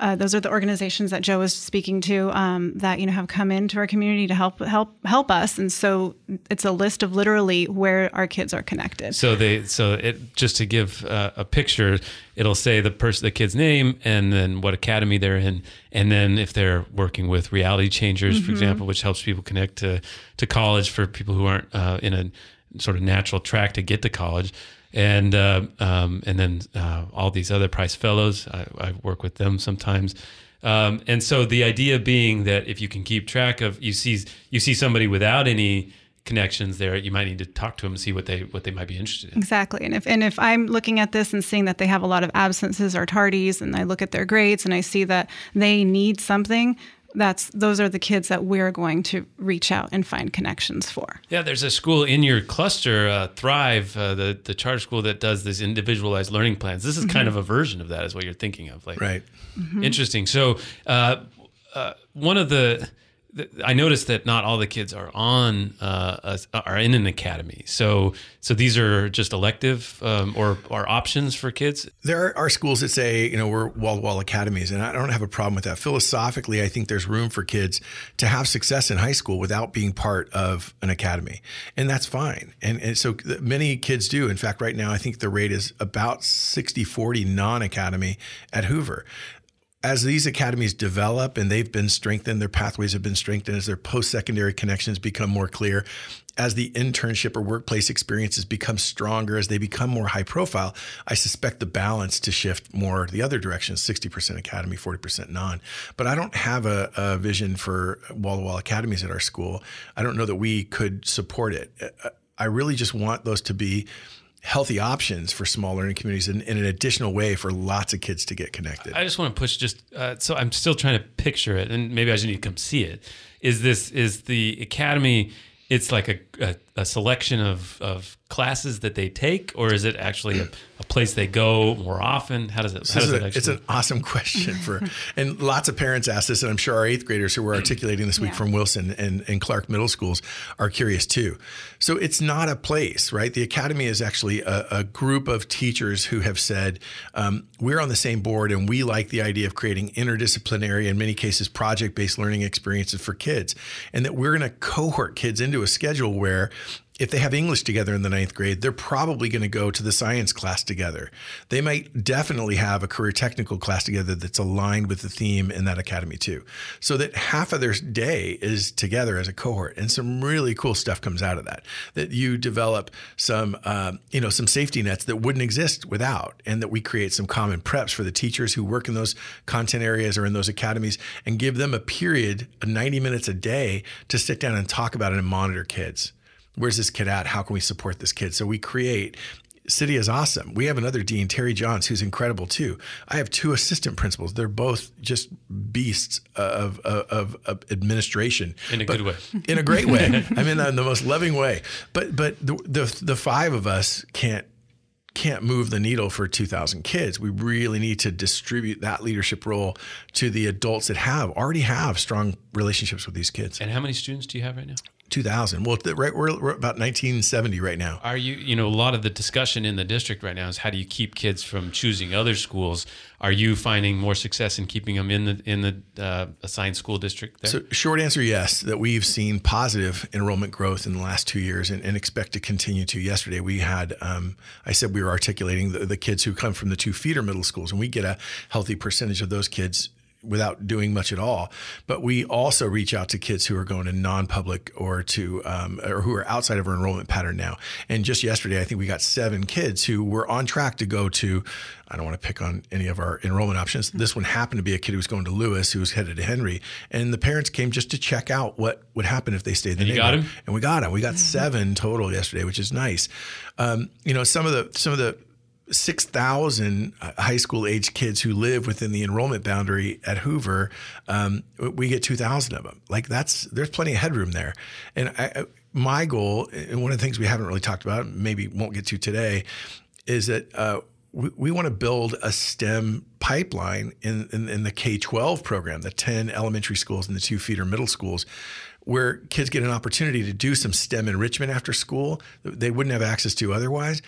uh, those are the organizations that Joe was speaking to um, that you know have come into our community to help help help us, and so it's a list of literally where our kids are connected. So they so it just to give uh, a picture, it'll say the person, the kid's name, and then what academy they're in, and then if they're working with reality changers, for Mhm. example, which helps people connect to to college for people who aren't uh, in a sort of natural track to get to college. And uh, um, and then uh, all these other Price Fellows, I, I work with them sometimes. Um, and so the idea being that if you can keep track of you see you see somebody without any connections there, you might need to talk to them and see what they what they might be interested in. Exactly. And if and if I'm looking at this and seeing that they have a lot of absences or tardies and I look at their grades and I see that they need something, that's those are the kids that we're going to reach out and find connections for. Yeah, there's a school in your cluster, uh, Thrive, uh, the the charter school that does these individualized learning plans. This is kind Mhm. of a version of that, is what you're thinking of, like right? Mhm. Interesting. So, uh, uh, one of the, the I noticed that not all the kids are on uh, are in an academy. So, so these are just elective um, or are options for kids. There are, schools that say, you know, we're wall to wall academies, and I don't have a problem with that. Philosophically, I think there's room for kids to have success in high school without being part of an academy, and that's fine. And, and so many kids do. In fact, right now, I think the rate is about 60 40 non academy at Hoover. As these academies develop and they've been strengthened, their pathways have been strengthened, as their post secondary connections become more clear, as the internship or workplace experiences become stronger, as they become more high profile, I suspect the balance to shift more the other direction 60% academy, 40% non. But I don't have a, a vision for wall to wall academies at our school. I don't know that we could support it. I really just want those to be healthy options for small learning communities and, in an additional way for lots of kids to get connected. I just want to push just uh, so I'm still trying to picture it, and maybe I just need to come see it. Is this is the academy? It's like a, a, a selection of, of classes that they take, or is it actually a, a place they go more often? How does it? How This does it a- actually? it's an awesome question for, and lots of parents ask this, and I'm sure our eighth graders who were articulating this week Yeah. from Wilson and, and Clark Middle Schools are curious too. So it's not a place, right? The academy is actually a, a group of teachers who have said um, we're on the same board, and we like the idea of creating interdisciplinary, in many cases, project-based learning experiences for kids, and that we're going to cohort kids into a schedule where if they have English together in the ninth grade, they're probably going to go to the science class together. They might definitely have a career technical class together that's aligned with the theme in that academy too. So that half of their day is together as a cohort, and some really cool stuff comes out of that. That you develop some, um, you know, some safety nets that wouldn't exist without, and that we create some common preps for the teachers who work in those content areas or in those academies, and give them a period, of 90 minutes a day, to sit down and talk about it and monitor kids where's this kid at? How can we support this kid? So we create. Cyria is awesome. We have another dean, Terry Johns, who's incredible too. I have two assistant principals. They're both just beasts of, of, of, of administration In a But- good way. In a great way. I mean, in the most loving way. But but the, the the five of us can't can't move the needle for 2000 kids we really need to distribute that leadership role to the adults that have already have strong relationships with these kids and how many students do you have right now? 2000 well right we're, we're about 1970 right now Are you, you know, a lot of the discussion in the district right now is how do you keep kids from choosing other schools? Are you finding more success in keeping them in the in the uh, assigned school district there? So, short answer, yes, that we've seen positive enrollment growth in the last two years and, and expect to continue to. Yesterday, we had, um, I said we were articulating the, the kids who come from the two feeder middle schools, and we get a healthy percentage of those kids without doing much at all. But we also reach out to kids who are going to non-public or to um, or who are outside of our enrollment pattern now. And just yesterday, I think we got seven kids who were on track to go to. I don't want to pick on any of our enrollment options. This one happened to be a kid who was going to Lewis, who was headed to Henry, and the parents came just to check out what would happen if they stayed the And you got him? And we got him. We got seven total yesterday, which is nice. Um, you know, some of the some of the 6,000 high school age kids who live within the enrollment boundary at Hoover, um, we get 2,000 of them. Like that's, there's plenty of headroom there. And I, my goal, and one of the things we haven't really talked about, maybe won't get to today, is that uh, we, we want to build a STEM pipeline in, in, in the K 12 program, the 10 elementary schools and the two feeder middle schools, where kids get an opportunity to do some STEM enrichment after school that they wouldn't have access to otherwise,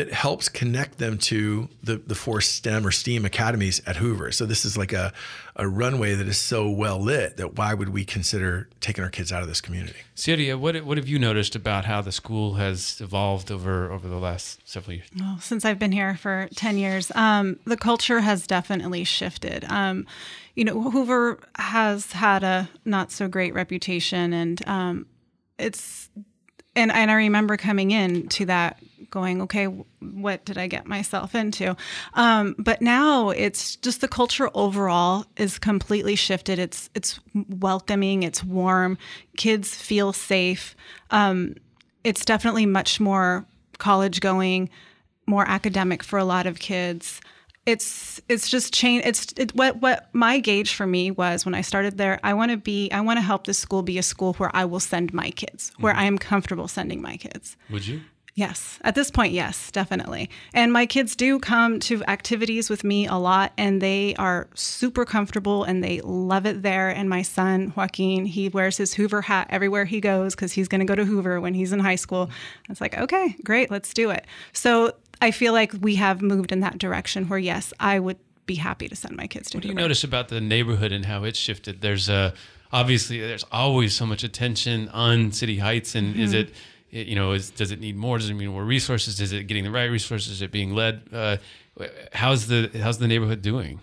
that helps connect them to the, the four STEM or STEAM academies at Hoover. So this is like a, a runway that is so well lit that why would we consider taking our kids out of this community? Celia, what what have you noticed about how the school has evolved over over the last several years? Well, since I've been here for 10 years, um, the culture has definitely shifted. Um, you know, Hoover has had a not so great reputation, and um, it's, and, and I remember coming in to that going, okay, what did I get myself into? Um, but now it's just the culture overall is completely shifted. It's it's welcoming, it's warm, kids feel safe. Um, it's definitely much more college going, more academic for a lot of kids. It's it's just change. It's it, what what my gauge for me was when I started there. I want to be. I want to help this school be a school where I will send my kids, where I am comfortable sending my kids. Would you? Yes. At this point, yes, definitely. And my kids do come to activities with me a lot and they are super comfortable and they love it there. And my son, Joaquin, he wears his Hoover hat everywhere he goes because he's going to go to Hoover when he's in high school. It's like, okay, great, let's do it. So I feel like we have moved in that direction where, yes, I would be happy to send my kids to What do you notice about the neighborhood and how it's shifted? There's a obviously there's always so much attention on City Heights, and is Mhm. it you know is does it need more? Does it need more resources? Is it getting the right resources? Is it being led? Uh, how's the how's the neighborhood doing?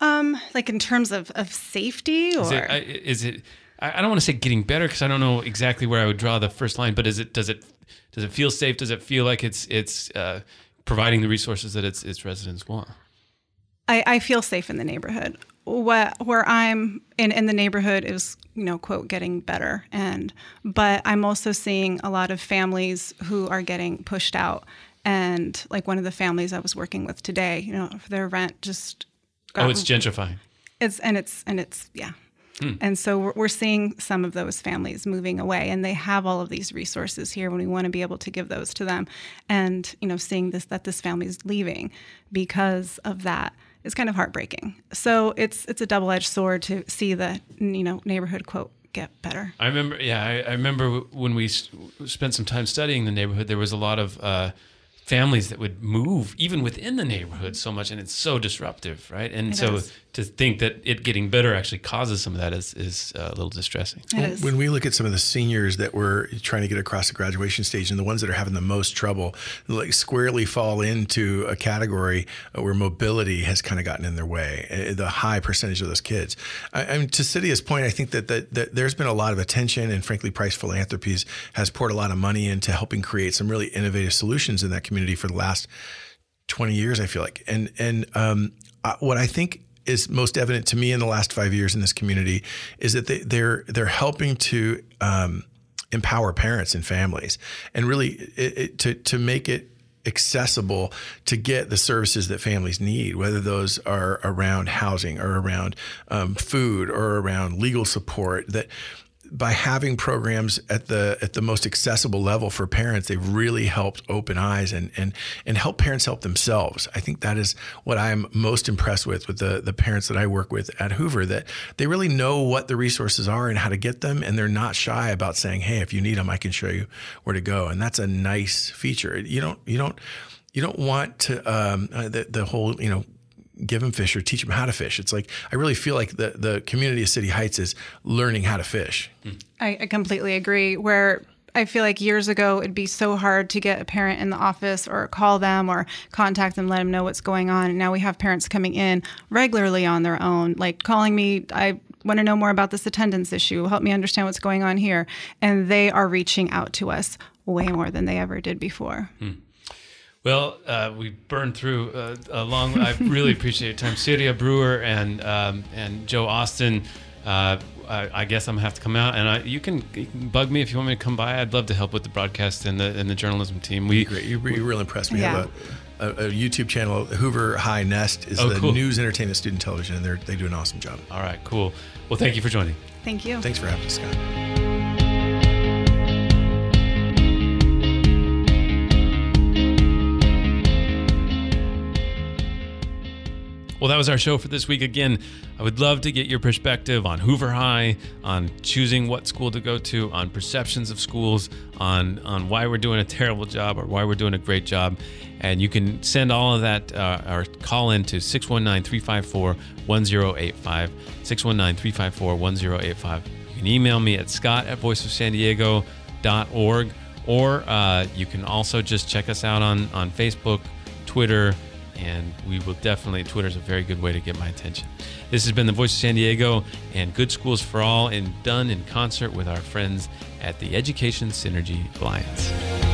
Um, like in terms of, of safety or Is it, I- is it I I don't want to say getting better because I don't know exactly where I would draw the first line, but is it does it does it feel safe? Does it feel like it's it's uh, providing the resources that its its residents want? I, I feel safe in the neighborhood. What where I'm in in the neighborhood is you know quote getting better. And but I'm also seeing a lot of families who are getting pushed out. And like one of the families I was working with today you know their rent just oh it's gentrifying. It's and it's and it's yeah. Hmm. And so we're, we're, seeing some of those families moving away, and they have all of these resources here when we want to be able to give those to them. And you know, seeing this that this family is leaving because of that is kind of heartbreaking. So it's it's a double edged sword to see the you know neighborhood quote get better. I remember, yeah, I, I remember when we spent some time studying the neighborhood. There was a lot of uh, families that would move even within the neighborhood so much and it's so disruptive right? And it so is. to think that it getting better actually causes some of that is, is uh, a little distressing. When we look at some of the seniors that were trying to get across the graduation stage and the ones that are having the most trouble like squarely fall into a category where mobility has kind of gotten in their way eh, the high percentage of those kids. I, I mean, to Cyria's point I think that, that, that there's been a lot of attention and frankly Price Philanthropies has poured a lot of money into helping create some really innovative solutions in that community community for the last 20 years, I feel like. And, and um, what I think is most evident to me in the last five years in this community is that they, they're, they're helping to um, empower parents and families and really it, it, to, to make it accessible to get the services that families need, whether those are around housing or around um, food or around legal support. That by having programs at the at the most accessible level for parents, they've really helped open eyes and and and help parents help themselves. I think that is what I'm most impressed with with the the parents that I work with at Hoover that they really know what the resources are and how to get them, and they're not shy about saying, "Hey, if you need them, I can show you where to go." And that's a nice feature. You don't you don't you don't want to um, uh, the the whole you know give them fish or teach them how to fish. It's like I really feel like the the community of City Heights is learning how to fish. I, I completely agree. Where I feel like years ago it'd be so hard to get a parent in the office or call them or contact them, let them know what's going on. And now we have parents coming in regularly on their own, like calling me. I want to know more about this attendance issue. Help me understand what's going on here. And they are reaching out to us way more than they ever did before. Hmm. Well, uh, we burned through uh, a long. I really appreciate your time, Cyria Brewer and um, and Joe Austin. Uh, I, I, guess I'm gonna have to come out, and I, you, can, you, can, bug me if you want me to come by. I'd love to help with the broadcast and the and the journalism team. We great. You're, you're real impressed. We yeah. have a, a, a, YouTube channel. Hoover High Nest is oh, the cool. news, entertainment, student television, and they they do an awesome job. All right, cool. Well, thank you for joining. Thank you. Thanks for having us, Scott. Well, that was our show for this week. Again, I would love to get your perspective on Hoover High, on choosing what school to go to, on perceptions of schools, on on why we're doing a terrible job or why we're doing a great job. And you can send all of that uh, or call in to 619 354 1085. 619 354 1085. You can email me at scott at voiceofsandiego.org or uh, you can also just check us out on, on Facebook, Twitter, and we will definitely, Twitter is a very good way to get my attention. This has been the Voice of San Diego and Good Schools for All, and done in concert with our friends at the Education Synergy Alliance.